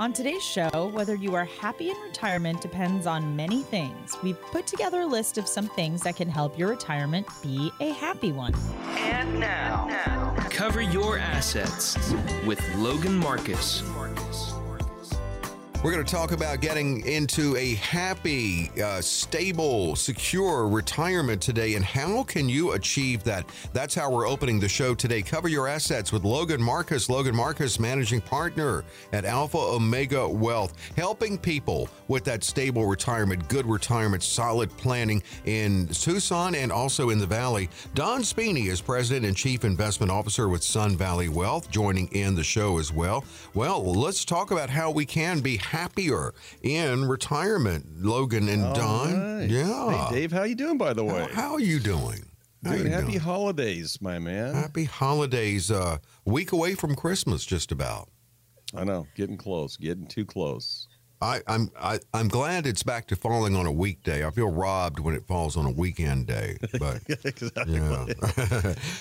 On today's show, whether you are happy in retirement depends on many things. We've put together a list of some things that can help your retirement be a happy one. And now, cover your assets with Logan Marcus. We're going to talk about getting into a happy, uh, stable, secure retirement today and how can you achieve that? That's how we're opening the show today. Cover your assets with Logan Marcus. Logan Marcus, managing partner at Alpha Omega Wealth, helping people with that stable retirement, good retirement, solid planning in Tucson and also in the Valley. Don Spini is president and chief investment officer with Sun Valley Wealth, joining in the show as well. Well, let's talk about how we can be happier in retirement. Logan and All Don. right. Yeah. Hey, Dave, how you doing, by the way? How, how are you doing? How you Happy doing? holidays, my man. Happy holidays. Uh, week away from Christmas, just about. I know, getting close, getting too close. I, I'm I, I'm glad it's back to falling on a weekday. I feel robbed when it falls on a weekend day, but exactly. yeah.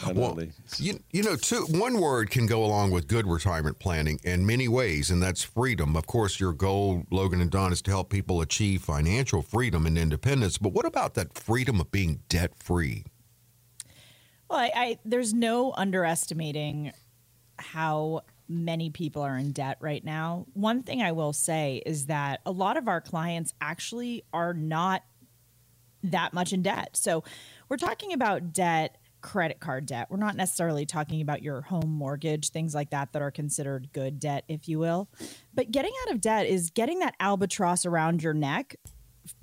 I well, you, you know, two, one word can go along with good retirement planning in many ways, and that's freedom. Of course, your goal, Logan and Don, is to help people achieve financial freedom and independence. But what about that freedom of being debt free? Well, I, I there's no underestimating how many people are in debt right now. One thing I will say is that a lot of our clients actually are not that much in debt. So we're talking about debt, credit card debt. We're not necessarily talking about your home mortgage, things like that that are considered good debt, if you will. But getting out of debt is getting that albatross around your neck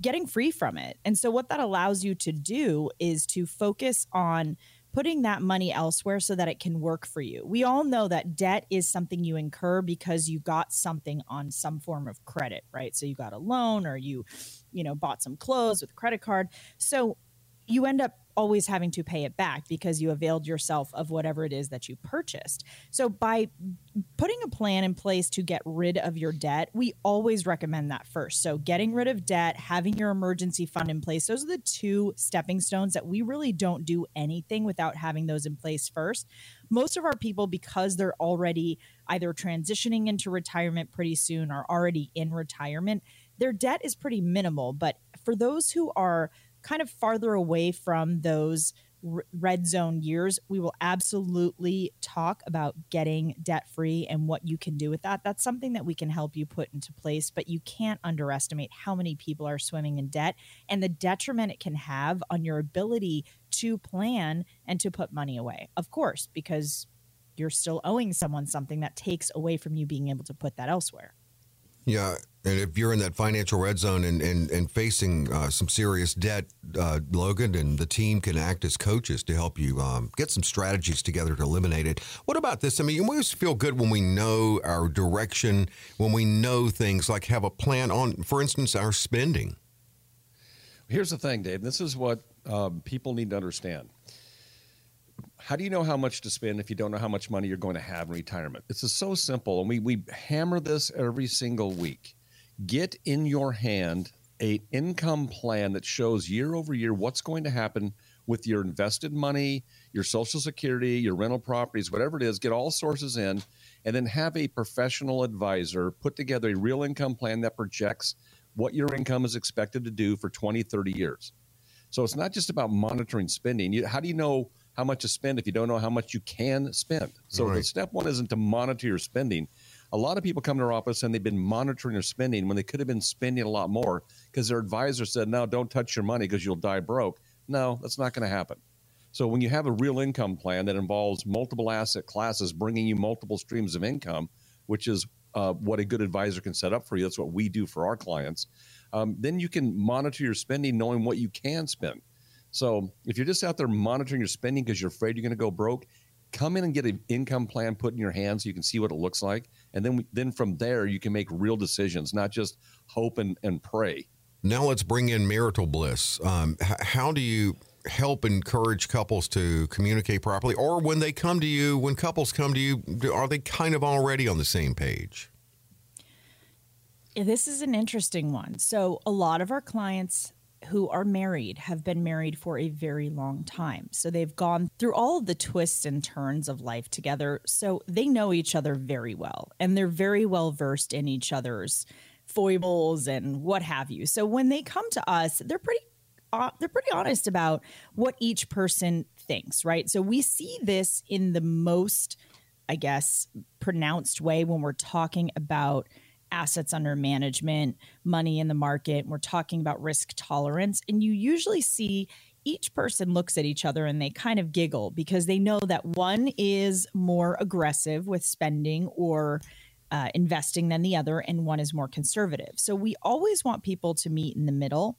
getting free from it. And so, what that allows you to do is to focus on putting that money elsewhere so that it can work for you. We all know that debt is something you incur because you got something on some form of credit, right? So, you got a loan or you, you know, bought some clothes with a credit card. So, you end up always having to pay it back because you availed yourself of whatever it is that you purchased. So by putting a plan in place to get rid of your debt, we always recommend that first. So getting rid of debt, having your emergency fund in place, those are the two stepping stones that we really don't do anything without having those in place first. Most of our people because they're already either transitioning into retirement pretty soon or already in retirement, their debt is pretty minimal, but for those who are kind of farther away from those red zone years, we will absolutely talk about getting debt free and what you can do with that. That's something that we can help you put into place, but you can't underestimate how many people are swimming in debt and the detriment it can have on your ability to plan and to put money away. Of course, because you're still owing someone something that takes away from you being able to put that elsewhere. Yeah, and if you're in that financial red zone and and, and facing uh, some serious debt, uh, Logan and the team can act as coaches to help you um, get some strategies together to eliminate it. What about this? I mean, you always feel good when we know our direction, when we know things like have a plan on, for instance, our spending. Here's the thing, Dave. This is what um, people need to understand. How do you know how much to spend if you don't know how much money you're going to have in retirement? This is so simple, and we we hammer this every single week. Get in your hand a income plan that shows year over year what's going to happen with your invested money, your social security, your rental properties, whatever it is, get all sources in and then have a professional advisor put together a real income plan that projects what your income is expected to do for 20, 30 years. So it's not just about monitoring spending. You, how do you know how much to spend if you don't know how much you can spend? So the Right. step one isn't to monitor your spending. A lot of people come to our office and they've been monitoring their spending when they could have been spending a lot more because their advisor said, no, don't touch your money because you'll die broke. No, that's not going to happen. So when you have a real income plan that involves multiple asset classes bringing you multiple streams of income, which is uh, what a good advisor can set up for you, that's what we do for our clients. Um, then you can monitor your spending, knowing what you can spend. So if you're just out there monitoring your spending because you're afraid you're going to go broke, come in and get an income plan put in your hands so you can see what it looks like, and then we, then from there you can make real decisions, not just hope and, and pray. Now let's bring in marital bliss. Um, h- how do you help encourage couples to communicate properly, or when they come to you, when couples come to you, do- are they kind of already on the same page? This is an interesting one. So, a lot of our clients who are married have been married for a very long time. So they've gone through all of the twists and turns of life together. So they know each other very well and they're very well versed in each other's foibles and what have you. So when they come to us, they're pretty uh, they're pretty honest about what each person thinks, right? So we see this in the most I guess pronounced way when we're talking about assets under management, money in the market, we're talking about risk tolerance. And you usually see each person looks at each other and they kind of giggle because they know that one is more aggressive with spending or uh, investing than the other, and one is more conservative. So we always want people to meet in the middle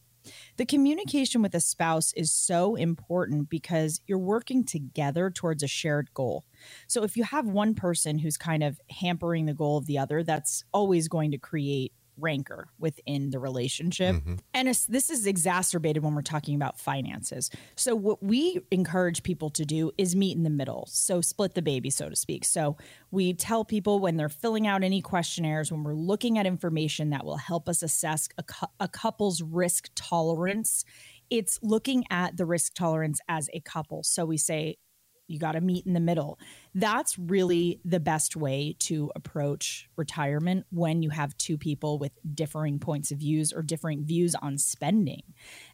the communication with a spouse is so important because you're working together towards a shared goal. So if you have one person who's kind of hampering the goal of the other, that's always going to create rancor within the relationship. Mm-hmm. And this is exacerbated when we're talking about finances. So, what we encourage people to do is meet in the middle. So, split the baby, so to speak. So, we tell people when they're filling out any questionnaires, when we're looking at information that will help us assess a, cu- a couple's risk tolerance, it's looking at the risk tolerance as a couple. So, we say, you got to meet in the middle. That's really the best way to approach retirement when you have two people with differing points of views or differing views on spending.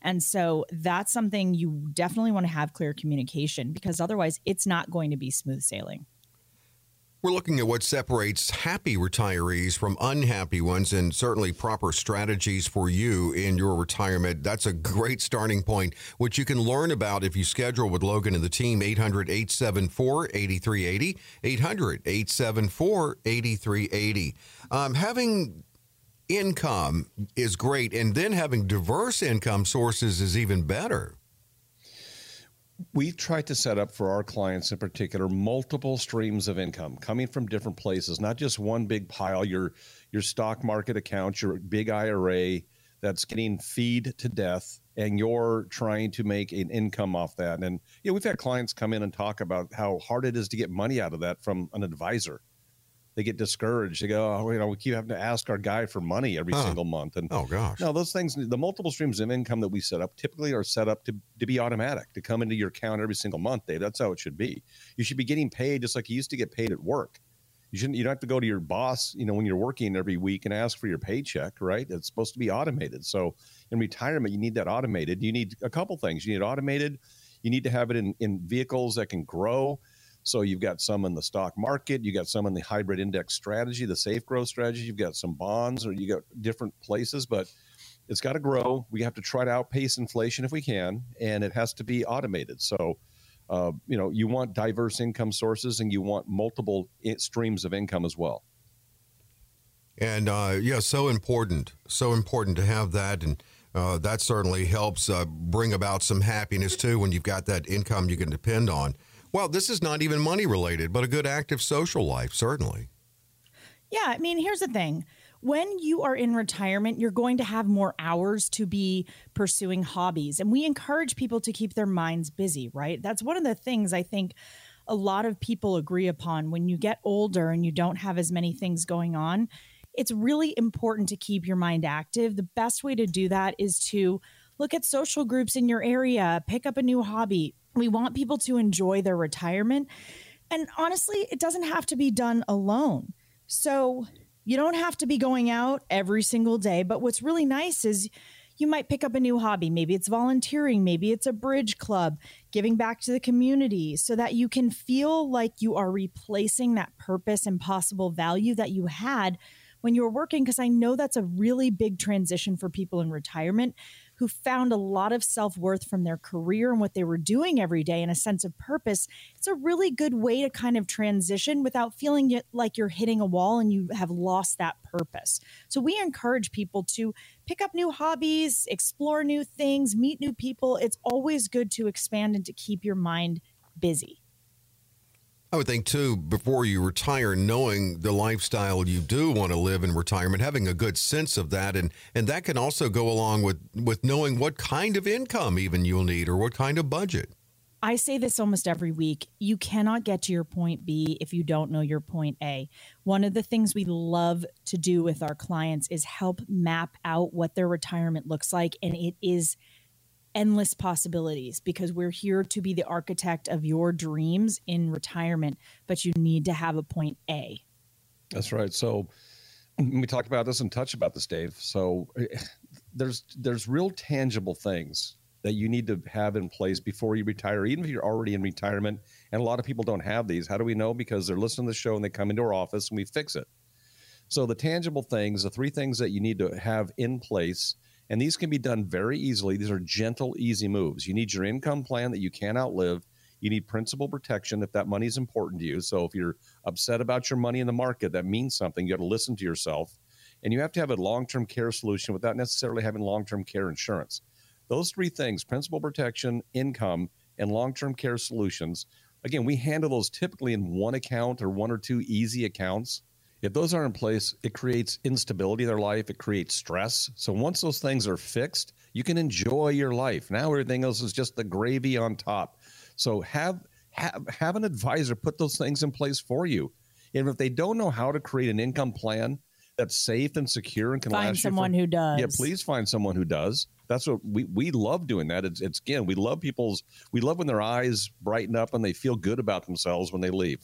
And so that's something you definitely want to have clear communication because otherwise it's not going to be smooth sailing. We're looking at what separates happy retirees from unhappy ones and certainly proper strategies for you in your retirement. That's a great starting point, which you can learn about if you schedule with Logan and the team 800 874 8380. 800 874 8380. Um, having income is great, and then having diverse income sources is even better we try to set up for our clients in particular multiple streams of income coming from different places, not just one big pile, your your stock market account, your big IRA that's getting feed to death and you're trying to make an income off that. And you know, we've had clients come in and talk about how hard it is to get money out of that from an advisor they get discouraged. They go, oh, you know, we keep having to ask our guy for money every huh. single month. And oh gosh, no, those things, the multiple streams of income that we set up typically are set up to, to be automatic, to come into your account every single month, Dave. That's how it should be. You should be getting paid just like you used to get paid at work. You shouldn't. You don't have to go to your boss, you know, when you're working every week and ask for your paycheck, right? It's supposed to be automated. So in retirement, you need that automated. You need a couple things. You need automated. You need to have it in, in vehicles that can grow so you've got some in the stock market, you got some in the hybrid index strategy, the safe growth strategy, you've got some bonds, or you got different places, but it's got to grow. We have to try to outpace inflation if we can, and it has to be automated. So, uh, you know, you want diverse income sources and you want multiple streams of income as well. And uh, yeah, so important, so important to have that, and uh, that certainly helps uh, bring about some happiness too when you've got that income you can depend on. Well, this is not even money related, but a good active social life, certainly. Yeah, I mean, here's the thing. When you are in retirement, you're going to have more hours to be pursuing hobbies. And we encourage people to keep their minds busy, right? That's one of the things I think a lot of people agree upon. When you get older and you don't have as many things going on, it's really important to keep your mind active. The best way to do that is to look at social groups in your area, pick up a new hobby, we want people to enjoy their retirement. And honestly, it doesn't have to be done alone. So you don't have to be going out every single day. But what's really nice is you might pick up a new hobby. Maybe it's volunteering, maybe it's a bridge club, giving back to the community so that you can feel like you are replacing that purpose and possible value that you had when you were working. Because I know that's a really big transition for people in retirement who found a lot of self worth from their career and what they were doing every day and a sense of purpose, it's a really good way to kind of transition without feeling like you're hitting a wall and you have lost that purpose. So we encourage people to pick up new hobbies, explore new things, meet new people. It's always good to expand and to keep your mind busy. I would think too, before you retire, knowing the lifestyle you do want to live in retirement, having a good sense of that, and and that can also go along with with knowing what kind of income even you'll need or what kind of budget. I say this almost every week. You cannot get to your point B if you don't know your point A. One of the things we love to do with our clients is help map out what their retirement looks like, and it is endless possibilities because we're here to be the architect of your dreams in retirement, but you need to have a point A. That's right. So we talked about this and touched about this, Dave. So eh, there's there's real tangible things that you need to have in place before you retire, even if you're already in retirement. And a lot of people don't have these. How do we know? Because they're listening to the show and they come into our office and we fix it. So the tangible things, the three things that you need to have in place, and these can be done very easily. These are gentle, easy moves. You need your income plan that you can't outlive. You need principal protection if that money is important to you. So if you're upset about your money in the market, that means something. You got to listen to yourself. And you have to have a long term care solution without necessarily having long term care insurance. Those three things principal protection, income, and long term care solutions again, we handle those typically in one account or one or two easy accounts. If those aren't in place, it creates instability in their life, it creates stress. So once those things are fixed, you can enjoy your life. Now everything else is just the gravy on top. So have have, have an advisor put those things in place for you. And if they don't know how to create an income plan that's safe and secure and can last, find someone who does. Yeah, please find someone who does. That's what we we love doing that. It's, it's again, we love people's we love when their eyes brighten up and they feel good about themselves when they leave.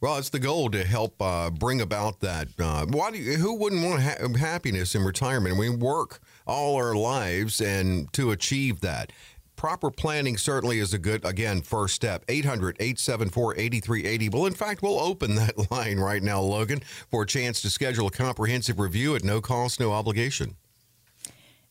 Well, it's the goal to help uh, bring about that. Uh, why do you, who wouldn't want ha- happiness in retirement? We work all our lives and to achieve that. Proper planning certainly is a good, again, first step. 800 874 8380. Well, in fact, we'll open that line right now, Logan, for a chance to schedule a comprehensive review at no cost, no obligation.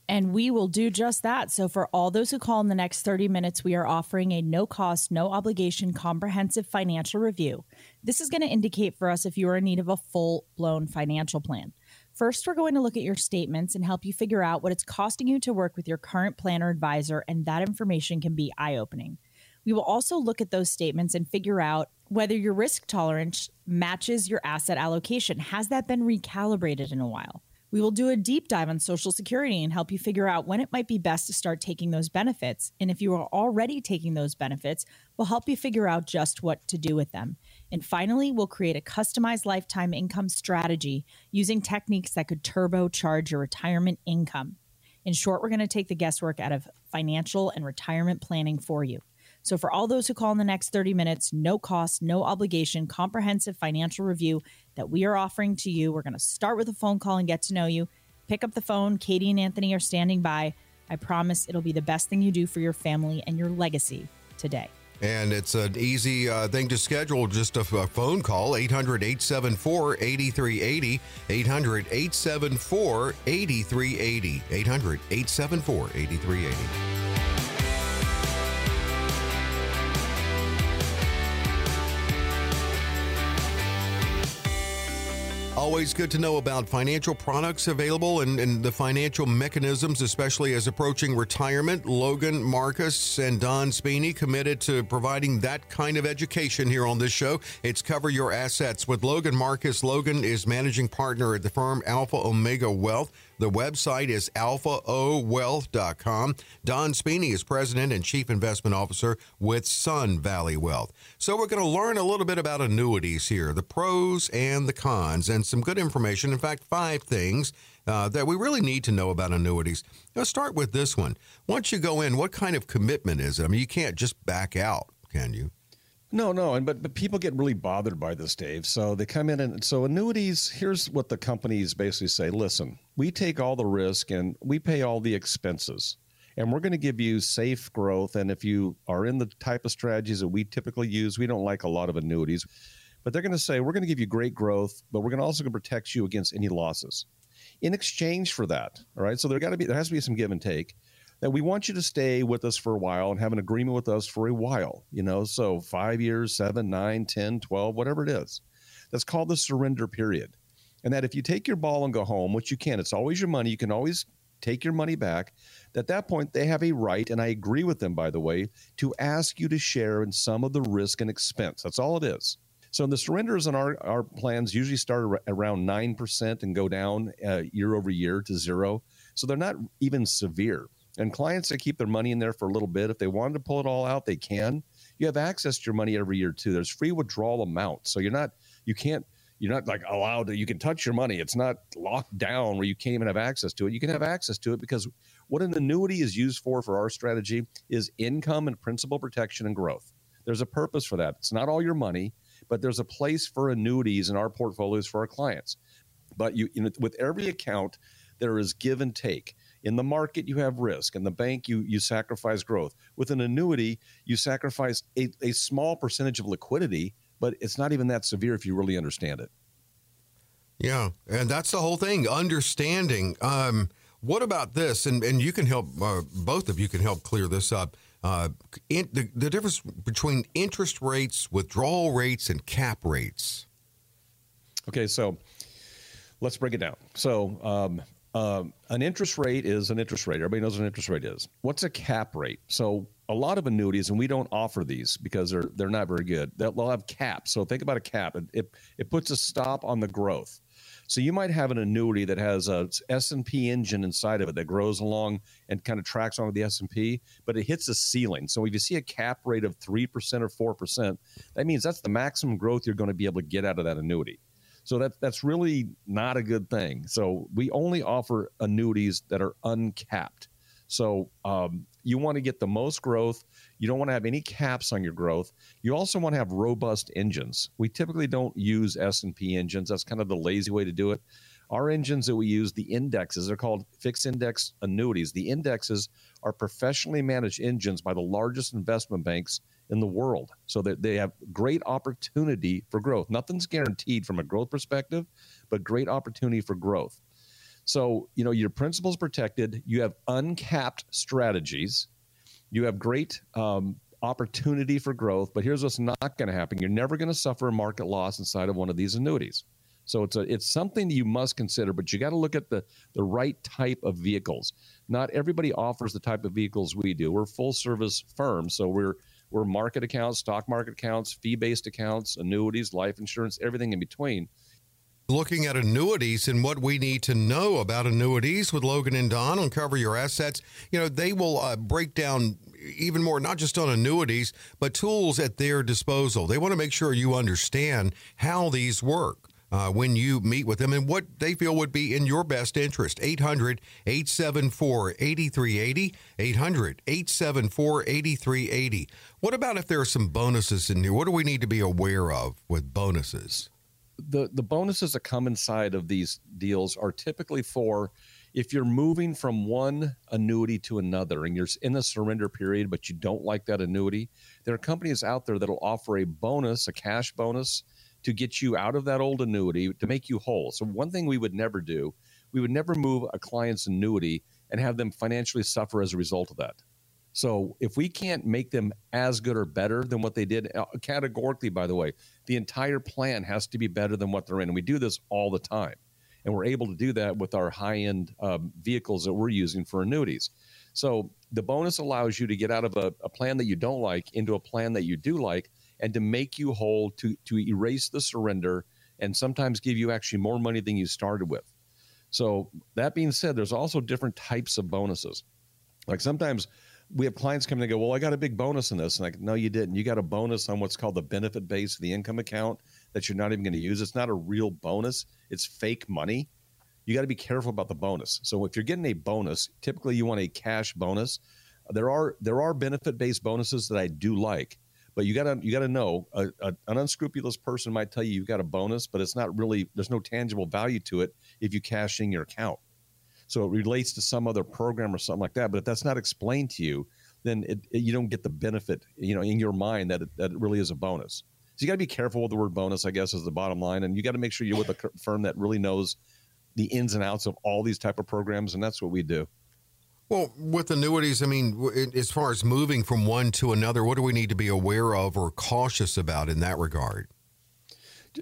And we will do just that. So, for all those who call in the next 30 minutes, we are offering a no cost, no obligation comprehensive financial review. This is going to indicate for us if you are in need of a full blown financial plan. First, we're going to look at your statements and help you figure out what it's costing you to work with your current planner advisor, and that information can be eye opening. We will also look at those statements and figure out whether your risk tolerance matches your asset allocation. Has that been recalibrated in a while? We will do a deep dive on Social Security and help you figure out when it might be best to start taking those benefits. And if you are already taking those benefits, we'll help you figure out just what to do with them. And finally, we'll create a customized lifetime income strategy using techniques that could turbocharge your retirement income. In short, we're going to take the guesswork out of financial and retirement planning for you. So, for all those who call in the next 30 minutes, no cost, no obligation, comprehensive financial review that we are offering to you, we're going to start with a phone call and get to know you. Pick up the phone. Katie and Anthony are standing by. I promise it'll be the best thing you do for your family and your legacy today. And it's an easy uh, thing to schedule, just a, phone call, 800 874 8380. 800 874 8380. 800 874 8380. Always good to know about financial products available and, and, the financial mechanisms, especially as approaching retirement. Logan Marcus and Don Spini committed to providing that kind of education here on this show. It's Cover Your Assets with Logan Marcus. Logan is managing partner at the firm Alpha Omega Wealth. The website is alphaowealth.com. Don Spini is president and chief investment officer with Sun Valley Wealth. So we're going to learn a little bit about annuities here, the pros and the cons, and some good information. In fact, five things uh, that we really need to know about annuities. Let's start with this one. Once you go in, what kind of commitment is it? I mean, you can't just back out, can you? No, no, and but but people get really bothered by this, Dave. So they come in and so annuities. Here's what the companies basically say: Listen, we take all the risk and we pay all the expenses, and we're going to give you safe growth. And if you are in the type of strategies that we typically use, we don't like a lot of annuities, but they're going to say we're going to give you great growth, but we're going to also protect you against any losses. In exchange for that, all right. So there got to be there has to be some give and take that we want you to stay with us for a while and have an agreement with us for a while, you know, so five years, seven, nine, 10, 12, whatever it is. That's called the surrender period. And that if you take your ball and go home, which you can, it's always your money, you can always take your money back. At that point, they have a right, and I agree with them, by the way, to ask you to share in some of the risk and expense. That's all it is. So the surrenders on our, our plans usually start around 9% and go down uh, year over year to zero. So they're not even severe. And clients that keep their money in there for a little bit, if they wanted to pull it all out, they can. You have access to your money every year too. There's free withdrawal amount, so you're not you can't you're not like allowed to you can touch your money. It's not locked down where you can't even have access to it. You can have access to it because what an annuity is used for for our strategy is income and principal protection and growth. There's a purpose for that. It's not all your money but there's a place for annuities in our portfolios for our clients. But you, you know, with every account there is give and take in the market you have risk in the bank you you sacrifice growth with an annuity you sacrifice a, a small percentage of liquidity but it's not even that severe if you really understand it. Yeah, and that's the whole thing. Understanding. Um, what about this? And and you can help. Uh, both of you can help clear this up. Uh, in, the, the difference between interest rates, withdrawal rates, and cap rates. Okay, so let's break it down. So um, um, an interest rate is an interest rate. Everybody knows what an interest rate is. What's a cap rate? So a lot of annuities, and we don't offer these because they're they're not very good. They'll have caps. So think about a cap. It, it, it puts a stop on the growth. So you might have an annuity that has a S and P engine inside of it that grows along and kind of tracks on with the S and P, but it hits a ceiling. So if you see a cap rate of three percent or four percent, that means that's the maximum growth you're going to be able to get out of that annuity. So that that's really not a good thing. So we only offer annuities that are uncapped. So um, you want to get the most growth. You don't want to have any caps on your growth. You also want to have robust engines. We typically don't use S&P engines. That's kind of the lazy way to do it. Our engines that we use, the indexes, they're called fixed index annuities. The indexes are professionally managed engines by the largest investment banks in the world. So that they have great opportunity for growth. Nothing's guaranteed from a growth perspective, but great opportunity for growth. So, you know, your principal's protected, you have uncapped strategies, you have great um, opportunity for growth, but here's what's not going to happen. You're never going to suffer a market loss inside of one of these annuities. So it's a it's something you must consider, but you got to look at the the right type of vehicles. Not everybody offers the type of vehicles we do. We're full service firm, so we're we're market accounts, stock market accounts, fee based accounts, annuities, life insurance, everything in between. Looking at annuities and what we need to know about annuities with Logan and Don on Cover Your Assets. You know, they will uh, break down even more, not just on annuities, but tools at their disposal. They want to make sure you understand how these work uh, when you meet with them and what they feel would be in your best interest. 800 874 8380. 800 874 8380. What about if there are some bonuses in here? What do we need to be aware of with bonuses? The, the bonuses that come inside of these deals are typically for if you're moving from one annuity to another and you're in a surrender period, but you don't like that annuity, there are companies out there that'll offer a bonus, a cash bonus to get you out of that old annuity to make you whole. So, one thing we would never do, we would never move a client's annuity and have them financially suffer as a result of that. So, if we can't make them as good or better than what they did, uh, categorically, by the way, the entire plan has to be better than what they're in. And we do this all the time. And we're able to do that with our high end um, vehicles that we're using for annuities. So, the bonus allows you to get out of a, a plan that you don't like into a plan that you do like and to make you whole, to, to erase the surrender, and sometimes give you actually more money than you started with. So, that being said, there's also different types of bonuses. Like sometimes we have clients come and go, Well, I got a big bonus in this. And like, no, you didn't. You got a bonus on what's called the benefit base, of the income account that you're not even going to use. It's not a real bonus, it's fake money. You got to be careful about the bonus. So if you're getting a bonus, typically you want a cash bonus. There are there are benefit based bonuses that I do like, but you gotta you gotta know a, a, an unscrupulous person might tell you you've got a bonus, but it's not really there's no tangible value to it if you cash in your account. So it relates to some other program or something like that. But if that's not explained to you, then it, it, you don't get the benefit, you know, in your mind that it, that it really is a bonus. So you got to be careful with the word bonus, I guess, is the bottom line, and you got to make sure you're with a firm that really knows the ins and outs of all these type of programs, and that's what we do. Well, with annuities, I mean, as far as moving from one to another, what do we need to be aware of or cautious about in that regard?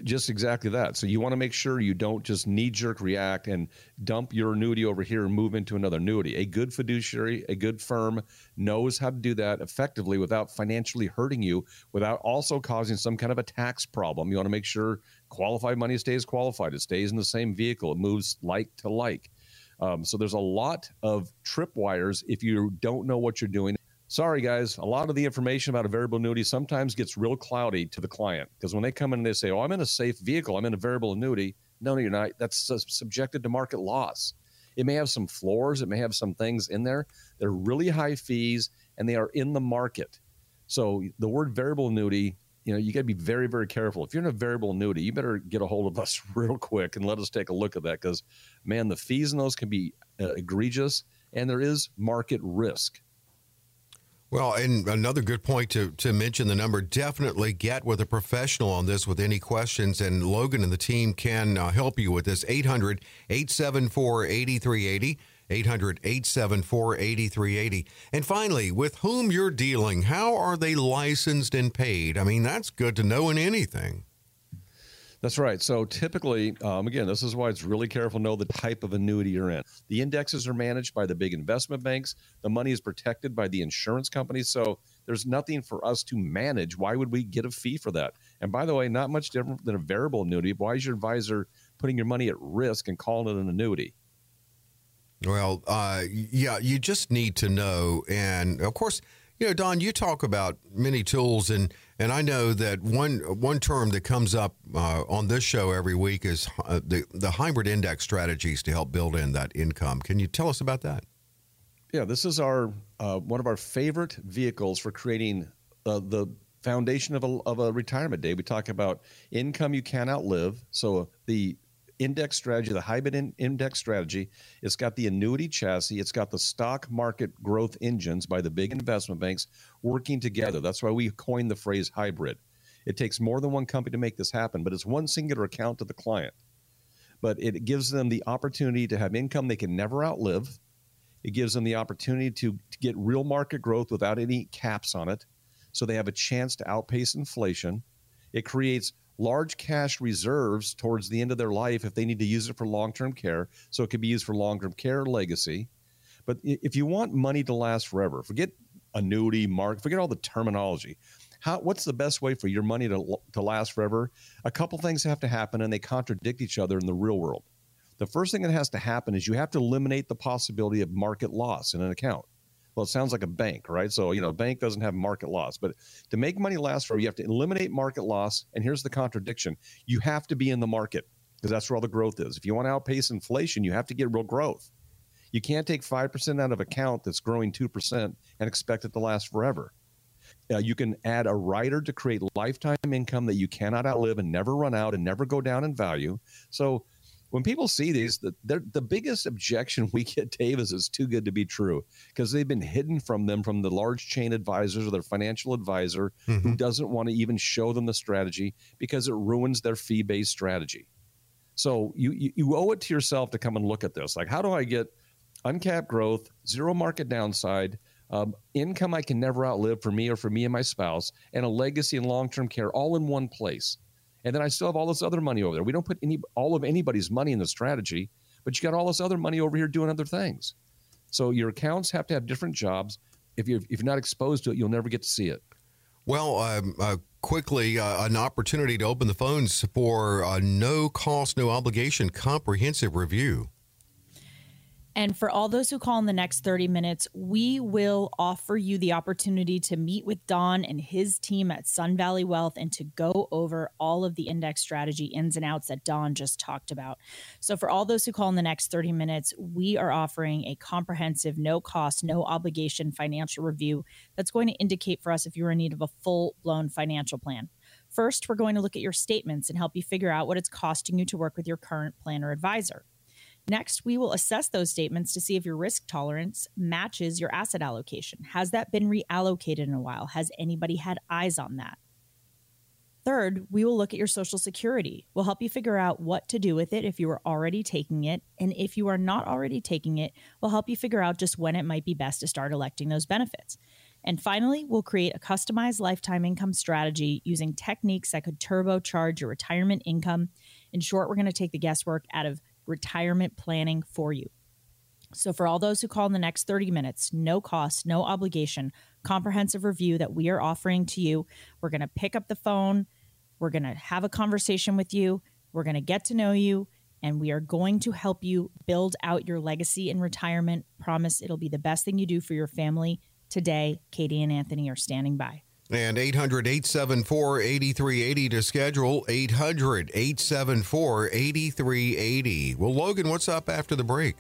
Just exactly that. So you want to make sure you don't just knee jerk react and dump your annuity over here and move into another annuity. A good fiduciary, a good firm knows how to do that effectively without financially hurting you, without also causing some kind of a tax problem. You want to make sure qualified money stays qualified, it stays in the same vehicle, it moves like to like. Um, so there's a lot of tripwires if you don't know what you're doing. sorry guys, a lot of the information about a variable annuity sometimes gets real cloudy to the client because when they come in and they say, "Oh, I'm in a safe vehicle, I'm in a variable annuity," no, no, you're not. That's subjected to market loss. It may have some floors, it may have some things in there. They're really high fees and they are in the market. So the word variable annuity, you know, you got to be very, very careful. If you're in a variable annuity, you better get a hold of us real quick and let us take a look at that because, man, the fees in those can be uh, egregious and there is market risk. Well, and another good point to, to mention the number definitely get with a professional on this with any questions. And Logan and the team can uh, help you with this 800 874 8380. 800 874 8380. And finally, with whom you're dealing, how are they licensed and paid? I mean, that's good to know in anything. That's right. So typically, um, again, this is why it's really careful to know the type of annuity you're in. The indexes are managed by the big investment banks. The money is protected by the insurance companies. So there's nothing for us to manage. Why would we get a fee for that? And by the way, not much different than a variable annuity. Why is your advisor putting your money at risk and calling it an annuity? Well, uh, yeah, you just need to know. And of course, you know, Don, you talk about many tools, and and I know that one one term that comes up uh, on this show every week is uh, the the hybrid index strategies to help build in that income. Can you tell us about that? Yeah, this is our uh, one of our favorite vehicles for creating uh, the foundation of a, of a retirement day. We talk about income you can't outlive. So the index strategy, the hybrid in, index strategy. It's got the annuity chassis. It's got the stock market growth engines by the big investment banks working together. That's why we coined the phrase hybrid. It takes more than one company to make this happen, but it's one singular account to the client. But it gives them the opportunity to have income they can never outlive. It gives them the opportunity to, to get real market growth without any caps on it. So they have a chance to outpace inflation. It creates large cash reserves towards the end of their life if they need to use it for long term care. So it could be used for long term care legacy. But if you want money to last forever, forget annuity, mark, forget all the terminology. How, what's the best way for your money to, to last forever? A couple things have to happen and they contradict each other in the real world. The first thing that has to happen is you have to eliminate the possibility of market loss in an account. Well, it sounds like a bank, right? So, you know, a bank doesn't have market loss, but to make money last forever, you have to eliminate market loss. And here's the contradiction you have to be in the market because that's where all the growth is. If you want to outpace inflation, you have to get real growth. You can't take 5% out of account that's growing 2% and expect it to last forever. Uh, you can add a rider to create lifetime income that you cannot outlive and never run out and never go down in value. So when people see these, the, the biggest objection we get, Dave, is it's too good to be true because they've been hidden from them from the large chain advisors or their financial advisor mm-hmm. who doesn't want to even show them the strategy because it ruins their fee based strategy. So you, you, you owe it to yourself to come and look at this. Like, how do I get uncapped growth, zero market downside, um, income I can never outlive for me or for me and my spouse, and a legacy and long term care all in one place? And then I still have all this other money over there. We don't put any all of anybody's money in the strategy, but you got all this other money over here doing other things. So your accounts have to have different jobs. If you're if you're not exposed to it, you'll never get to see it. Well, um, uh, quickly, uh, an opportunity to open the phones for a no cost, no obligation comprehensive review. And for all those who call in the next 30 minutes, we will offer you the opportunity to meet with Don and his team at Sun Valley Wealth and to go over all of the index strategy ins and outs that Don just talked about. So, for all those who call in the next 30 minutes, we are offering a comprehensive, no cost, no obligation financial review that's going to indicate for us if you're in need of a full blown financial plan. First, we're going to look at your statements and help you figure out what it's costing you to work with your current planner advisor. Next, we will assess those statements to see if your risk tolerance matches your asset allocation. Has that been reallocated in a while? Has anybody had eyes on that? Third, we will look at your Social Security. We'll help you figure out what to do with it if you are already taking it. And if you are not already taking it, we'll help you figure out just when it might be best to start electing those benefits. And finally, we'll create a customized lifetime income strategy using techniques that could turbocharge your retirement income. In short, we're going to take the guesswork out of retirement planning for you. So, for all those who call in the next 30 minutes, no cost, no obligation, comprehensive review that we are offering to you, we're going to pick up the phone. We're going to have a conversation with you. We're going to get to know you and we are going to help you build out your legacy in retirement. Promise it'll be the best thing you do for your family today. Katie and Anthony are standing by. And 800 874 8380 to schedule 800 874 8380. Well, Logan, what's up after the break?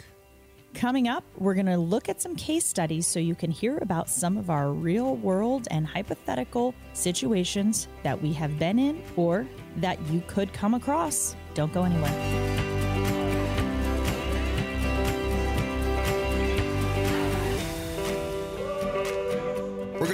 Coming up, we're going to look at some case studies so you can hear about some of our real world and hypothetical situations that we have been in or that you could come across. Don't go anywhere.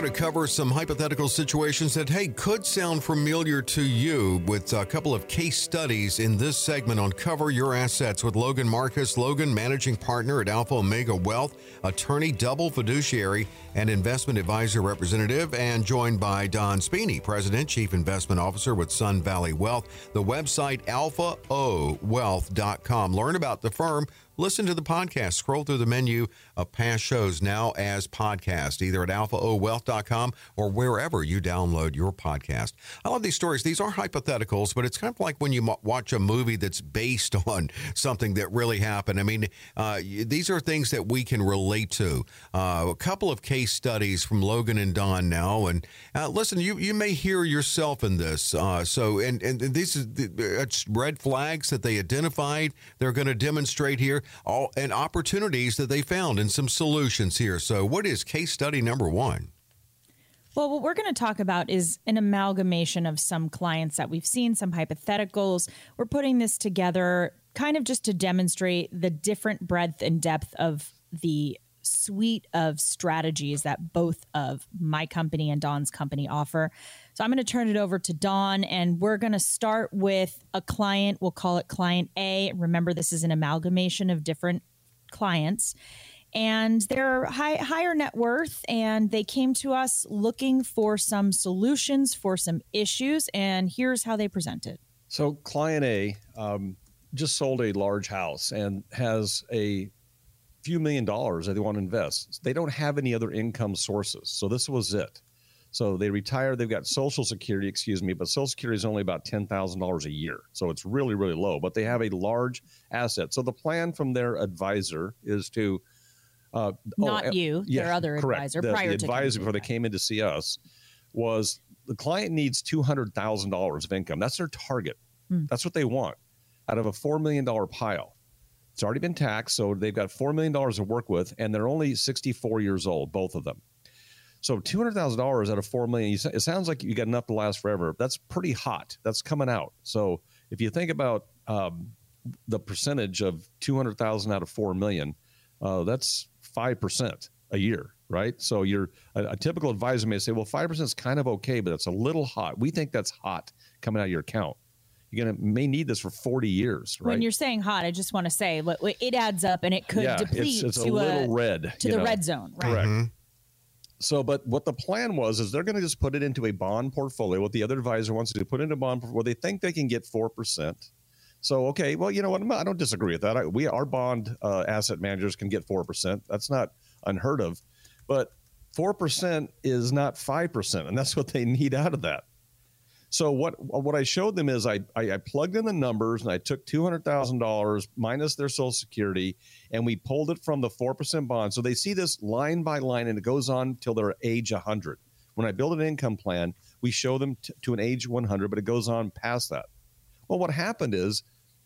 Going to cover some hypothetical situations that, hey, could sound familiar to you with a couple of case studies in this segment on Cover Your Assets with Logan Marcus. Logan, managing partner at Alpha Omega Wealth, attorney, double fiduciary, and investment advisor representative, and joined by Don Spini, president, chief investment officer with Sun Valley Wealth. The website alphaowealth.com. Learn about the firm listen to the podcast. Scroll through the menu of past shows now as podcast, either at alphaowealth.com or wherever you download your podcast. I love these stories. These are hypotheticals, but it's kind of like when you watch a movie that's based on something that really happened. I mean, uh, these are things that we can relate to. Uh, a couple of case studies from Logan and Don now, and uh, listen, you you may hear yourself in this. Uh, so, and and is it's red flags that they identified. They're going to demonstrate here all and opportunities that they found and some solutions here. So, what is case study number one? Well, what we're going to talk about is an amalgamation of some clients that we've seen, some hypotheticals. We're putting this together kind of just to demonstrate the different breadth and depth of the suite of strategies that both of my company and Don's company offer. So I'm going to turn it over to Don and we're going to start with a client. We'll call it client A. Remember, this is an amalgamation of different clients. And they're high, higher net worth, and they came to us looking for some solutions for some issues. And here's how they presented. So, client A um, just sold a large house and has a few million dollars that they want to invest. They don't have any other income sources. So, this was it. So they retire. They've got Social Security, excuse me, but Social Security is only about ten thousand dollars a year, so it's really really low. But they have a large asset. So the plan from their advisor is to uh, not oh, you, their other correct. advisor, the, prior the advisor before they came in to see us was the client needs two hundred thousand dollars of income. That's their target. Hmm. That's what they want out of a four million dollar pile. It's already been taxed, so they've got four million dollars to work with, and they're only sixty four years old, both of them. So two hundred thousand dollars out of four million, it sounds like you got enough to last forever. That's pretty hot. That's coming out. So if you think about um, the percentage of two hundred thousand out of four million, uh, that's five percent a year, right? So you're a, a typical advisor may say, well, five percent is kind of okay, but it's a little hot. We think that's hot coming out of your account you're gonna may need this for 40 years right when you're saying hot i just want to say it adds up and it could yeah, deplete it's, it's to a little a, red to the know. red zone right correct mm-hmm. So, but what the plan was is they're going to just put it into a bond portfolio. What the other advisor wants to do, put into a bond where they think they can get four percent. So, okay, well, you know what? I don't disagree with that. I, we, our bond uh, asset managers can get four percent. That's not unheard of, but four percent is not five percent, and that's what they need out of that. So what what I showed them is I I, I plugged in the numbers and I took two hundred thousand dollars minus their Social Security and we pulled it from the four percent bond. So they see this line by line and it goes on till they're age hundred. When I build an income plan, we show them t- to an age one hundred, but it goes on past that. Well, what happened is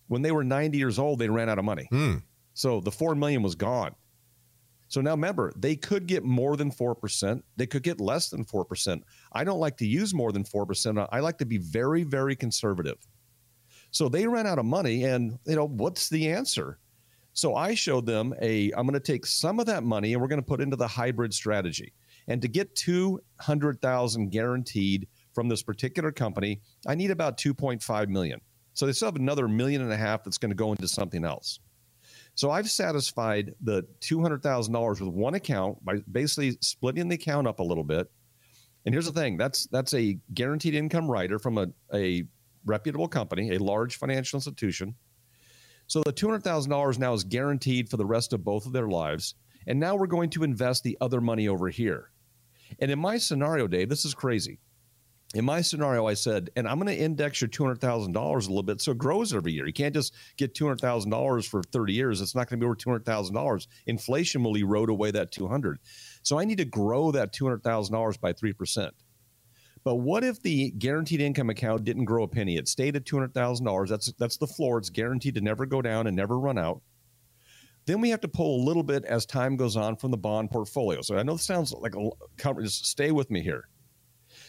when they were ninety years old, they ran out of money. Hmm. So the four million was gone. So now remember, they could get more than 4%. They could get less than 4%. I don't like to use more than 4%. I like to be very, very conservative. So they ran out of money and, you know, what's the answer? So I showed them a I'm going to take some of that money and we're going to put into the hybrid strategy. And to get 200,000 guaranteed from this particular company, I need about 2.5 million. So they still have another million and a half that's going to go into something else. So I've satisfied the $200,000 with one account by basically splitting the account up a little bit. And here's the thing that's that's a guaranteed income rider from a, a reputable company, a large financial institution. So the $200,000 now is guaranteed for the rest of both of their lives. And now we're going to invest the other money over here. And in my scenario, Dave, this is crazy in my scenario, I said, and I'm going to index your two hundred thousand dollars a little bit, so it grows every year. You can't just get two hundred thousand dollars for thirty years. It's not going to be thousand dollars. Inflation will erode away that two hundred. So I need to grow that $200,000 by 3%. But what if the guaranteed income account didn't grow a penny? It stayed at $200,000. That's that's the floor. It's guaranteed to never go down and never run out. Then we have to pull a little bit as time goes on from the bond portfolio. So I know this sounds like a just stay with me here.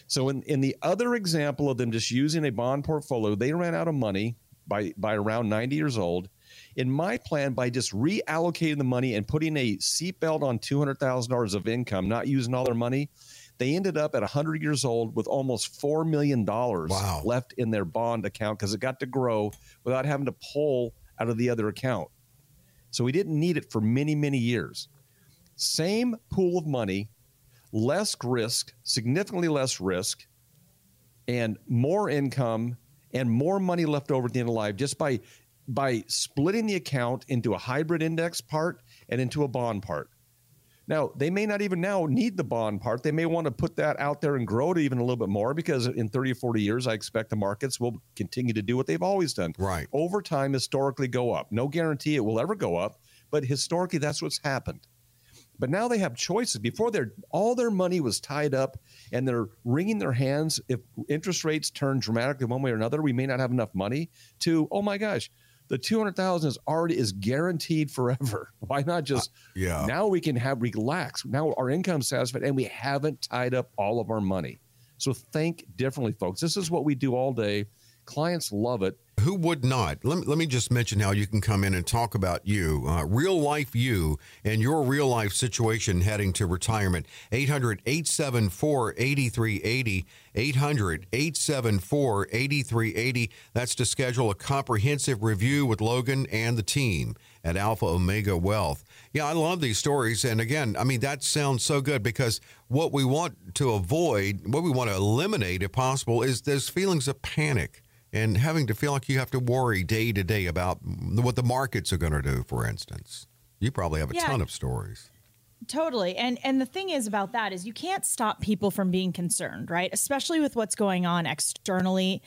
So in, in the other example of them just using a bond portfolio, they ran out of money by by around 90 years old. In my plan, by just reallocating the money and putting a seatbelt on $200,000 of income, not using all their money, they ended up at 100 years old with almost $4 million wow. left in their bond account because it got to grow without having to pull out of the other account. So we didn't need it for many, many years. Same pool of money, less risk, significantly less risk, and more income and more money left over at the end of life just by by splitting the account into a hybrid index part and into a bond part. Now, they may not even now need the bond part. They may want to put that out there and grow it even a little bit more because in 30 or 40 years, I expect the markets will continue to do what they've always done. Right. Over time, historically go up. No guarantee it will ever go up, but historically, that's what's happened. But now they have choices. Before, their all their money was tied up, and they're wringing their hands. If interest rates turn dramatically one way or another, we may not have enough money to. Oh my gosh, the 200,000 is already is guaranteed forever. Why not just uh, yeah. now we can have relax. Now our income satisfied and we haven't tied up all of our money. So think differently folks. This is what we do all day. Clients love it. Who would not? Let me, let me just mention how you can come in and talk about you, uh, real life you, and your real life situation heading to retirement. 800 874 8380. 800 874 8380. That's to schedule a comprehensive review with Logan and the team at Alpha Omega Wealth. Yeah, I love these stories. And again, I mean, that sounds so good because what we want to avoid, what we want to eliminate if possible, is those feelings of panic and having to feel like you have to worry day to day about what the markets are going to do, for instance. You probably have a yeah, ton of stories. Totally. And and the thing is about that is you can't stop people from being concerned, right? Especially with what's going on externally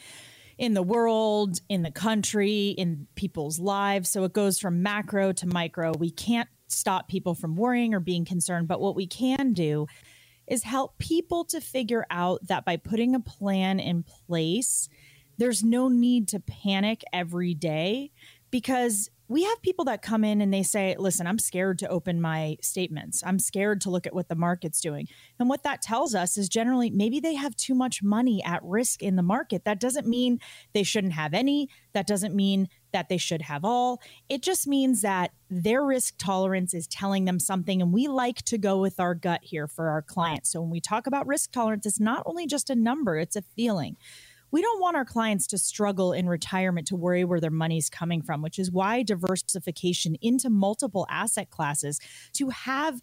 in the world, in the country, in people's lives. So it goes from macro to micro. We can't stop people from worrying or being concerned, but what we can do is help people to figure out that by putting a plan in place, there's no need to panic every day because we have people that come in and they say, listen, I'm scared to open my statements. I'm scared to look at what the market's doing. And what that tells us is generally maybe they have too much money at risk in the market. That doesn't mean they shouldn't have any. That doesn't mean that they should have all. It just means that their risk tolerance is telling them something. And we like to go with our gut here for our clients. So when we talk about risk tolerance, it's not only just a number, it's a feeling we don't want our clients to struggle in retirement to worry where their money's coming from, which is why diversification into multiple asset classes to have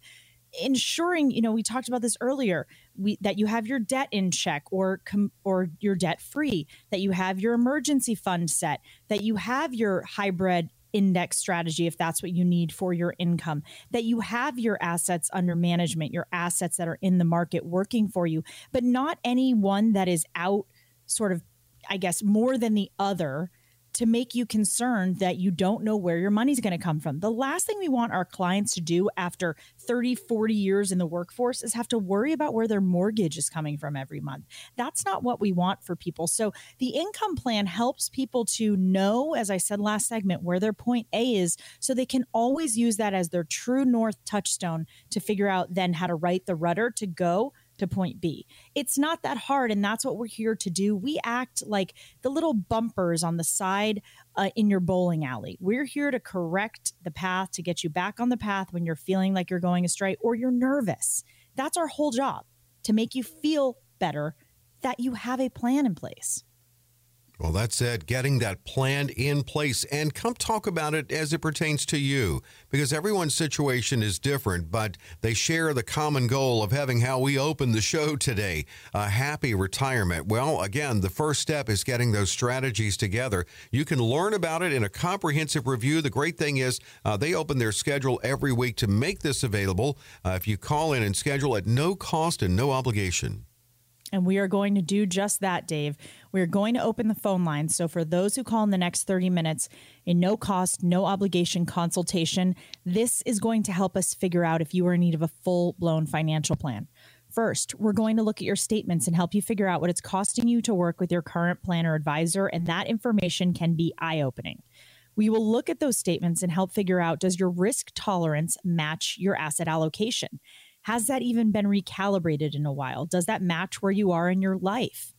ensuring you know we talked about this earlier we, that you have your debt in check or com, or your debt free that you have your emergency fund set that you have your hybrid index strategy if that's what you need for your income that you have your assets under management your assets that are in the market working for you but not any one that is out sort of, I guess, more than the other to make you concerned that you don't know where your money's going to come from. The last thing we want our clients to do after 30, 40 years in the workforce is have to worry about where their mortgage is coming from every month. That's not what we want for people. So the income plan helps people to know, as I said last segment, where their point A is so they can always use that as their true north touchstone to figure out then how to write the rudder to go to point B. It's not that hard, and that's what we're here to do. We act like the little bumpers on the side uh, in your bowling alley. We're here to correct the path to get you back on the path when you're feeling like you're going astray or you're nervous. That's our whole job to make you feel better that you have a plan in place. Well, that's it. Getting that plan in place and come talk about it as it pertains to you because everyone's situation is different, but they share the common goal of having how we open the show today a happy retirement. Well, again, the first step is getting those strategies together. You can learn about it in a comprehensive review. The great thing is uh, they open their schedule every week to make this available. Uh, if you call in and schedule at no cost and no obligation. And we are going to do just that, Dave. We are going to open the phone lines. So, for those who call in the next 30 minutes, a no cost, no obligation consultation, this is going to help us figure out if you are in need of a full blown financial plan. First, we're going to look at your statements and help you figure out what it's costing you to work with your current planner advisor, and that information can be eye opening. We will look at those statements and help figure out does your risk tolerance match your asset allocation? Has that even been recalibrated in a while? Does that match where you are in your life?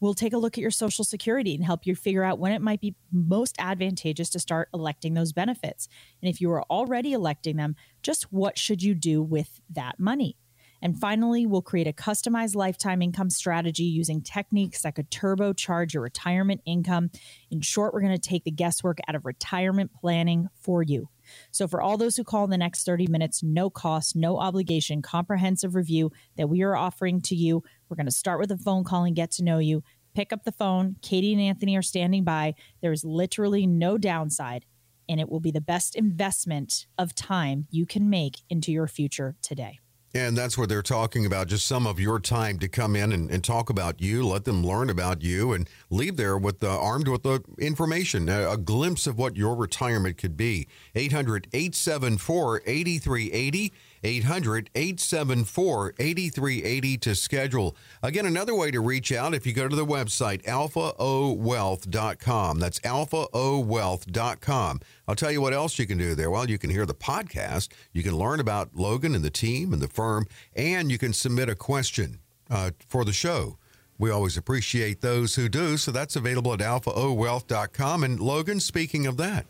We'll take a look at your Social Security and help you figure out when it might be most advantageous to start electing those benefits. And if you are already electing them, just what should you do with that money? And finally, we'll create a customized lifetime income strategy using techniques that could turbocharge your retirement income. In short, we're going to take the guesswork out of retirement planning for you. So, for all those who call in the next 30 minutes, no cost, no obligation, comprehensive review that we are offering to you, we're going to start with a phone call and get to know you. Pick up the phone. Katie and Anthony are standing by. There is literally no downside, and it will be the best investment of time you can make into your future today. And that's what they're talking about, just some of your time to come in and, and talk about you, let them learn about you, and leave there with the armed with the information, a, a glimpse of what your retirement could be. 800 874 8380. 800 874 8380 to schedule. Again, another way to reach out if you go to the website alphaowealth.com. That's alphaowealth.com. I'll tell you what else you can do there. Well, you can hear the podcast, you can learn about Logan and the team and the firm, and you can submit a question uh, for the show. We always appreciate those who do, so that's available at alphaowealth.com. And Logan, speaking of that,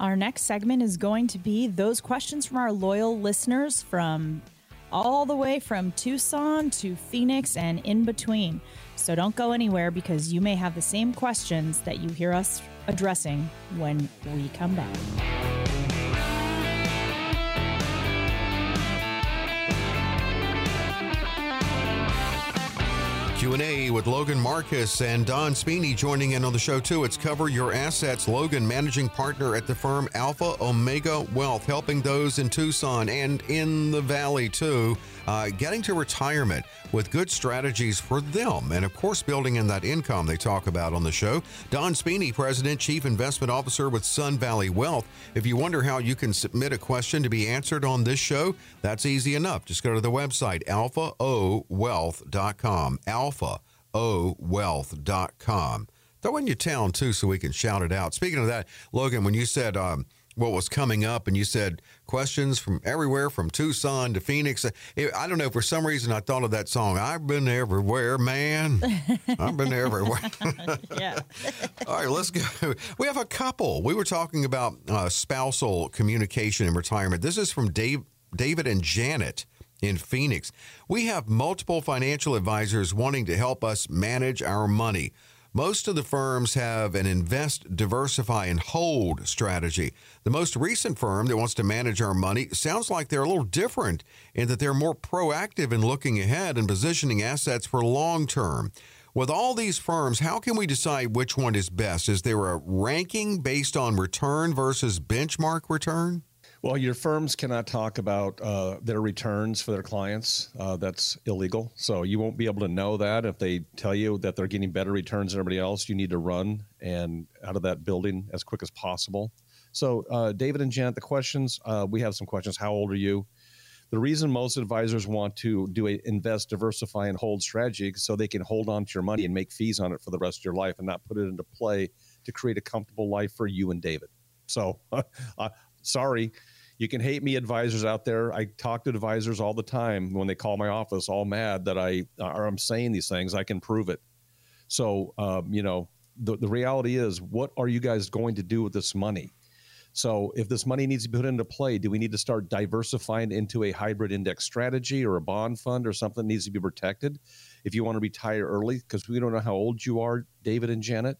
our next segment is going to be those questions from our loyal listeners from all the way from Tucson to Phoenix and in between. So don't go anywhere because you may have the same questions that you hear us addressing when we come back. Q&A with Logan Marcus and Don Spini joining in on the show too. It's Cover Your Assets. Logan, managing partner at the firm Alpha Omega Wealth, helping those in Tucson and in the Valley too, uh, getting to retirement with good strategies for them. And of course, building in that income they talk about on the show. Don Spini, President, Chief Investment Officer with Sun Valley Wealth. If you wonder how you can submit a question to be answered on this show, that's easy enough. Just go to the website, alphaowealth.com. Alphaowealth.com. Throw in your town too so we can shout it out. Speaking of that, Logan, when you said, um, what was coming up, and you said questions from everywhere, from Tucson to Phoenix. I don't know. For some reason, I thought of that song. I've been everywhere, man. I've been everywhere. yeah. All right, let's go. We have a couple. We were talking about uh, spousal communication and retirement. This is from Dave, David and Janet in Phoenix. We have multiple financial advisors wanting to help us manage our money. Most of the firms have an invest, diversify, and hold strategy. The most recent firm that wants to manage our money sounds like they're a little different in that they're more proactive in looking ahead and positioning assets for long term. With all these firms, how can we decide which one is best? Is there a ranking based on return versus benchmark return? Well, your firms cannot talk about uh, their returns for their clients. Uh, that's illegal. So you won't be able to know that. If they tell you that they're getting better returns than everybody else, you need to run and out of that building as quick as possible. So, uh, David and Janet, the questions uh, we have some questions. How old are you? The reason most advisors want to do a invest, diversify, and hold strategy so they can hold on to your money and make fees on it for the rest of your life and not put it into play to create a comfortable life for you and David. So, uh, sorry you can hate me advisors out there. I talk to advisors all the time. When they call my office all mad that i or i'm saying these things i can prove it. So um, you know the, the reality is what are you guys going to do with this money? So if this money needs to be put into play do we need to start diversifying into a hybrid index strategy or a bond fund or something that needs to be protected? If you want to retire early because we don't know how old you are david and janet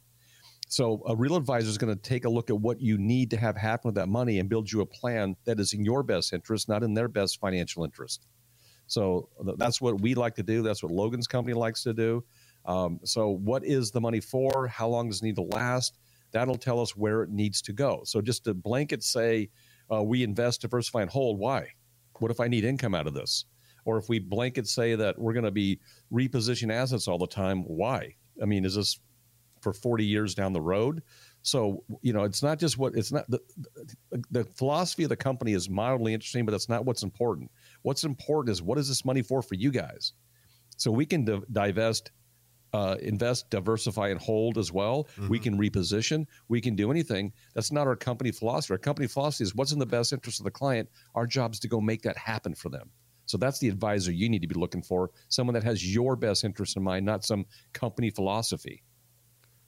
so a real advisor is going to take a look at what you need to have happen with that money and build you a plan that is in your best interest, not in their best financial interest. So that's what we like to do. That's what Logan's company likes to do. Um, so what is the money for? How long does it need to last? That'll tell us where it needs to go. So just to blanket say uh, we invest, diversify, and hold. Why? What if I need income out of this? Or if we blanket say that we're going to be repositioning assets all the time, why? I mean, is this for 40 years down the road? So, you know, it's not just what it's not the, the philosophy of the company is mildly interesting, but that's not what's important. What's important is what is this money for for you guys? So we can divest, uh, invest, diversify, and hold as well. Mm-hmm. We can reposition. We can do anything. That's not our company philosophy. Our company philosophy is what's in the best interest of the client. Our job is to go make that happen for them. So that's the advisor you need to be looking for someone that has your best interest in mind, not some company philosophy.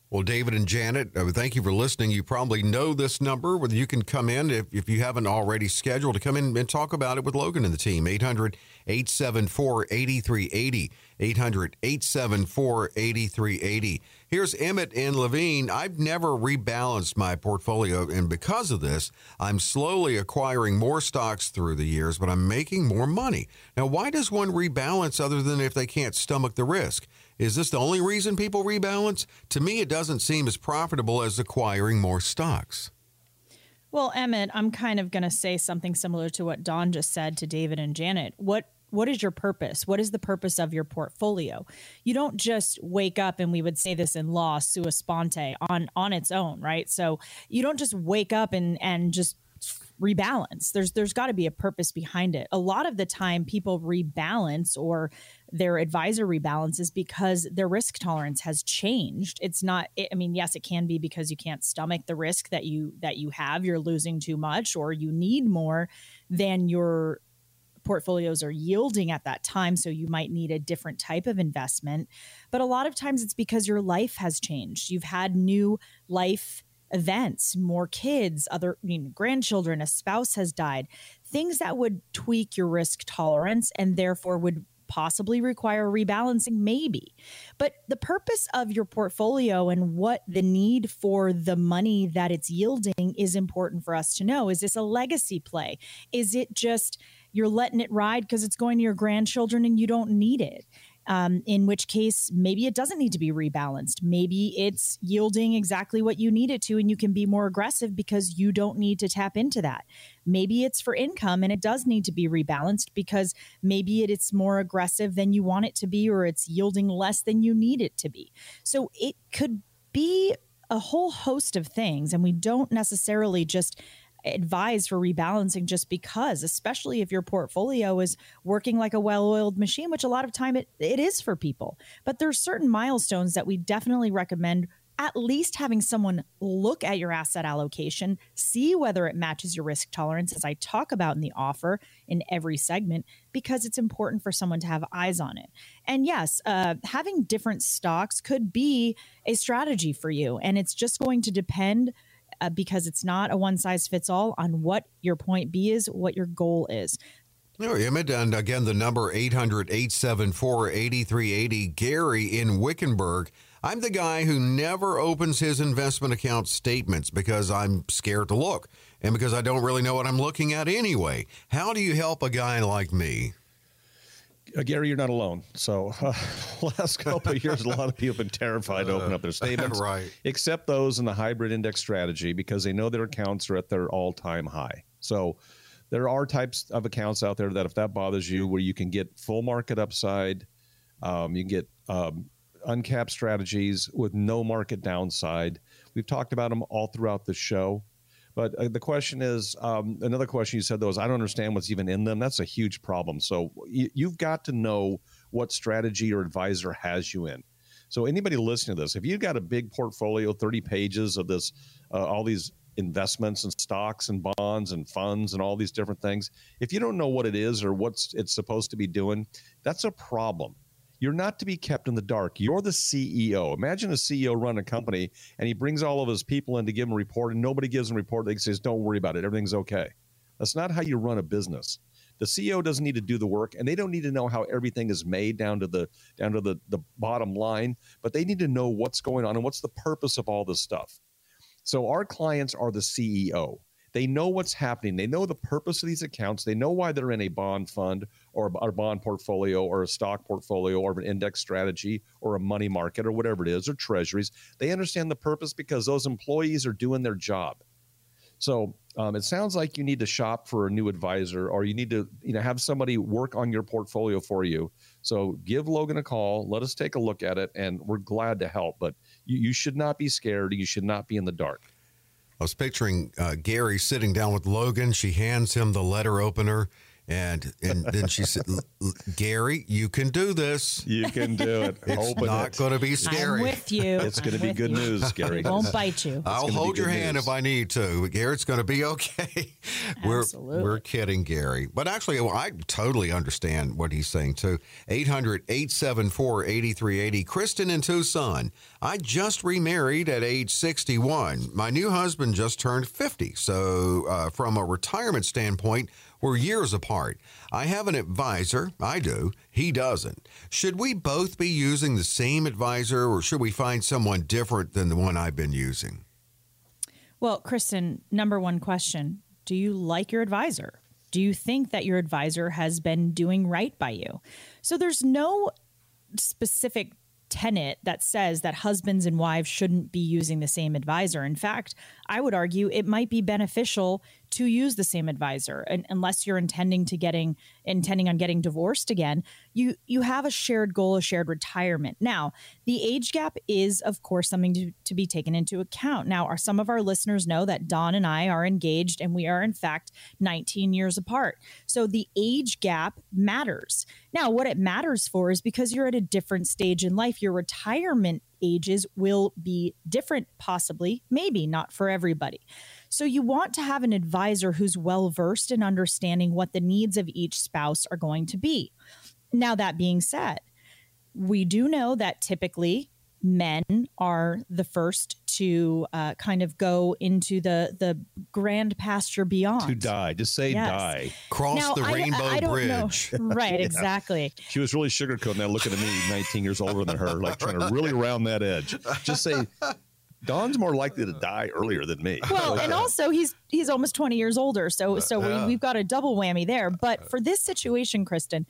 Well, David and Janet, uh, thank you for listening. You probably know this number. Whether you can come in if, if you haven't already scheduled to come in and talk about it with Logan and the team. 800 874 8380. 800 874 8380. Here's Emmett and Levine. I've never rebalanced my portfolio, and because of this, I'm slowly acquiring more stocks through the years, but I'm making more money. Now, why does one rebalance other than if they can't stomach the risk? Is this the only reason people rebalance? To me, it doesn't seem as profitable as acquiring more stocks. Well, Emmett, I'm kind of going to say something similar to what Don just said to David and Janet. What what is your purpose? What is the purpose of your portfolio? You don't just wake up and we would say this in law, sua sponte, on on its own, right? So you don't just wake up and and just rebalance. There's there's got to be a purpose behind it. A lot of the time people rebalance or their advisor rebalances because their risk tolerance has changed. It's not I mean yes it can be because you can't stomach the risk that you that you have, you're losing too much or you need more than your portfolios are yielding at that time so you might need a different type of investment. But a lot of times it's because your life has changed. You've had new life events, more kids, other grandchildren, a spouse has died, things that would tweak your risk tolerance and therefore would possibly require rebalancing maybe. But the purpose of your portfolio and what the need for the money that it's yielding is important for us to know. Is this a legacy play? Is it just you're letting it ride because it's going to your grandchildren and you don't need it um, in which case maybe it doesn't need to be rebalanced. Maybe it's yielding exactly what you need it to, and you can be more aggressive because you don't need to tap into that. Maybe it's for income and it does need to be rebalanced because maybe it, it's more aggressive than you want it to be, or it's yielding less than you need it to be. So it could be a whole host of things, and we don't necessarily just advise for rebalancing just because, especially if your portfolio is working like a well-oiled machine, which a lot of time it, it is for people. But there's certain milestones that we definitely recommend at least having someone look at your asset allocation, see whether it matches your risk tolerance, as I talk about in the offer in every segment, because it's important for someone to have eyes on it. And yes, uh, having different stocks could be a strategy for you. And it's just going to depend uh, because it's not a one size fits all on what your point B is, what your goal is. No, Emmett, and again, the number 800 874 8380. Gary in Wickenburg. I'm the guy who never opens his investment account statements because I'm scared to look and because I don't really know what I'm looking at anyway. How do you help a guy like me? Uh, Gary, you're not alone. So, uh, last couple of years, a lot of people have been terrified to open up their statements, right? Except those in the hybrid index strategy because they know their accounts are at their all-time high. So, there are types of accounts out there that, if that bothers you, where you can get full market upside, um, you can get um, uncapped strategies with no market downside. We've talked about them all throughout the show. But uh, the question is um, another question you said though is I don't understand what's even in them. That's a huge problem. So you, you've got to know what strategy your advisor has you in. So anybody listening to this, if you've got a big portfolio, 30 pages of this, uh, all these investments and stocks and bonds and funds and all these different things, if you don't know what it is or what's it's supposed to be doing, that's a problem. You're not to be kept in the dark. You're the CEO. Imagine a CEO run a company and he brings all of his people in to give him a report and nobody gives him a report. They says, don't worry about it. Everything's okay. That's not how you run a business. The CEO doesn't need to do the work and they don't need to know how everything is made down to the down to the, the bottom line, but they need to know what's going on and what's the purpose of all this stuff. So our clients are the CEO. They know what's happening. They know the purpose of these accounts. They know why they're in a bond fund or a bond portfolio or a stock portfolio or an index strategy or a money market or whatever it is or treasuries. They understand the purpose because those employees are doing their job. So um, it sounds like you need to shop for a new advisor or you need to you know have somebody work on your portfolio for you so give logan a call let us take a look at it and we're glad to help but you, you should not be scared you should not be in the dark I was picturing uh, Gary sitting down with Logan. She hands him the letter opener, and and then she said, "L- L- "Gary, you can do this. you can do it It's Open not it. going to be scary. I'm scary. with you. it's going to be good you. news gary It won't bite you. I'll hold your good hand news. if I need to. But Gary, it's going to be okay. we're Absolutely. we're kidding, Gary. But actually, well, I totally understand what he's saying too. 800-874-8380. Kristen in Tucson. I just remarried at age 61. My new husband just turned 50. So uh, from a retirement standpoint, we're years apart. I have an advisor. I do. He doesn't. Should we both be using the same advisor or should we find someone different than the one I've been using? Well, Kristen, number one question Do you like your advisor? Do you think that your advisor has been doing right by you? So there's no specific tenet that says that husbands and wives shouldn't be using the same advisor. In fact, I would argue it might be beneficial to use the same advisor and unless you're intending to getting intending on getting divorced again you you have a shared goal a shared retirement. Now the age gap is of course something to, to be taken into account. Now are some of our listeners know that don and i are engaged and we are in fact 19 years apart. So the age gap matters. Now what it matters for is because you're at a different stage in life your retirement ages will be different possibly maybe not for everybody so you want to have an advisor who's well versed in understanding what the needs of each spouse are going to be. Now, that being said, we do know that typically men are the first to uh, kind of go into the the grand pasture beyond. to die just say Yes. die Cross Now, the I- Rainbow I, don't Bridge. Know. Right, exactly. She was really sugarcoating that, looking at me, 19 years older than her, like trying to really round that edge. Just say, Don's more likely to uh. die earlier than me. Well, and also he's he's almost 20 years older, so so Yeah. we, we've got a double whammy there. But for this situation, Kristen,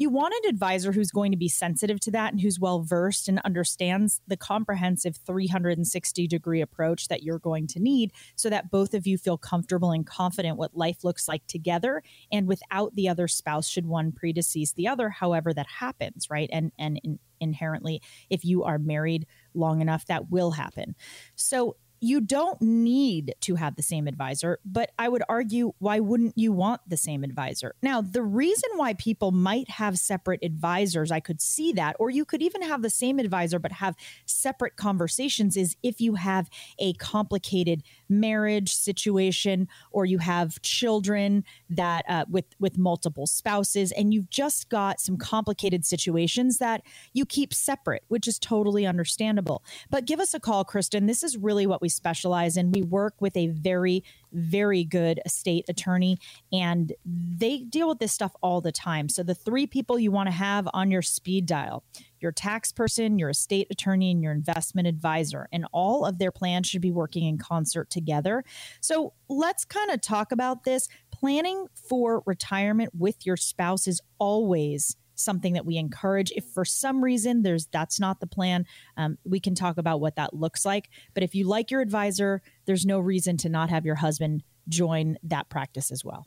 you want an advisor who's going to be sensitive to that and who's well versed and understands the comprehensive 360 degree approach that you're going to need so that both of you feel comfortable and confident what life looks like together and without the other spouse should one predecease the other however that happens right and and in, inherently if you are married long enough that will happen. So you don't need to have the same advisor, but I would argue why wouldn't you want the same advisor? Now, the reason why people might have separate advisors, I could see that, or you could even have the same advisor but have separate conversations is if you have a complicated marriage situation or you have children that uh, with with multiple spouses and you've just got some complicated situations that you keep separate, which is totally understandable. But give us a call, Kristen. This is really what we specialize in. We work with a very, very good estate attorney, and they deal with this stuff all the time. So, the three people you want to have on your speed dial your tax person, your estate attorney, and your investment advisor. And all of their plans should be working in concert together. So, let's kind of talk about this. Planning for retirement with your spouse is always something that we encourage if for some reason there's that's not the plan um, we can talk about what that looks like but if you like your advisor there's no reason to not have your husband join that practice as well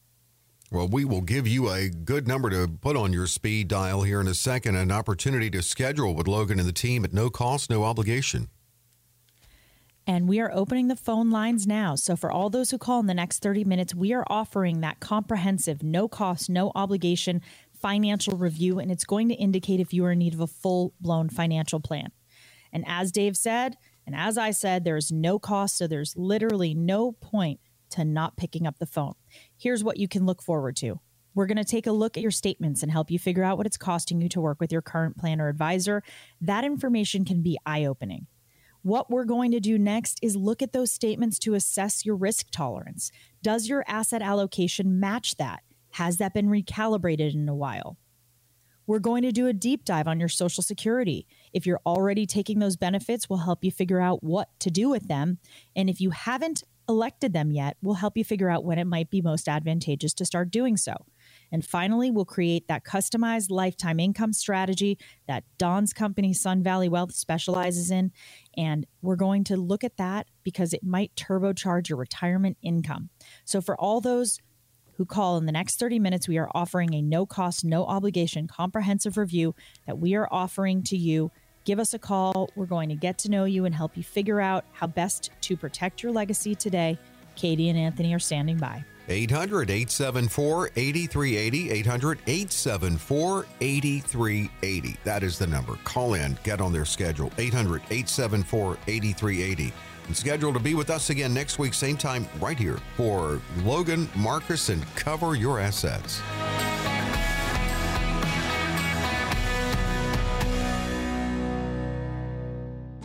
Well, we will give you a good number to put on your speed dial here in a second, an opportunity to schedule with Logan and the team at no cost, no obligation. And we are opening the phone lines now. So, for all those who call in the next 30 minutes, we are offering that comprehensive, no cost, no obligation financial review. And it's going to indicate if you are in need of a full blown financial plan. And as Dave said, and as I said, there's no cost. So, there's literally no point to not picking up the phone. Here's what you can look forward to. We're going to take a look at your statements and help you figure out what it's costing you to work with your current plan or advisor. That information can be eye opening. What we're going to do next is look at those statements to assess your risk tolerance. Does your asset allocation match that? Has that been recalibrated in a while? We're going to do a deep dive on your Social Security. If you're already taking those benefits, we'll help you figure out what to do with them. And if you haven't elected them yet, we'll help you figure out when it might be most advantageous to start doing so. And finally, we'll create that customized lifetime income strategy that Don's company, Sun Valley Wealth, specializes in. And we're going to look at that because it might turbocharge your retirement income. So, for all those who call in the next 30 minutes, we are offering a no cost, no obligation comprehensive review that we are offering to you. Give us a call. We're going to get to know you and help you figure out how best to protect your legacy today. Katie and Anthony are standing by. 800 874 8380. 800 874 8380. That is the number. Call in, get on their schedule. 800 874 8380. Scheduled to be with us again next week, same time, right here for Logan Marcus and Cover Your Assets.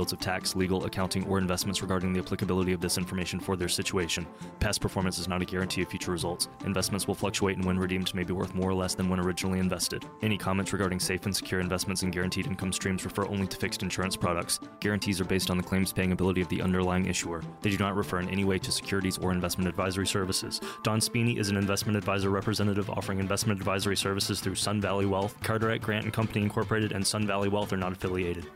fields of tax, legal, accounting, or investments regarding the applicability of this information for their situation. Past performance is not a guarantee of future results. Investments will fluctuate and when redeemed may be worth more or less than when originally invested. Any comments regarding safe and secure investments and guaranteed income streams refer only to fixed insurance products. Guarantees are based on the claims paying ability of the underlying issuer. They do not refer in any way to securities or investment advisory services. Don Spini is an investment advisor representative offering investment advisory services through Sun Valley Wealth. Carteret Grant and Company Incorporated and Sun Valley Wealth are not affiliated.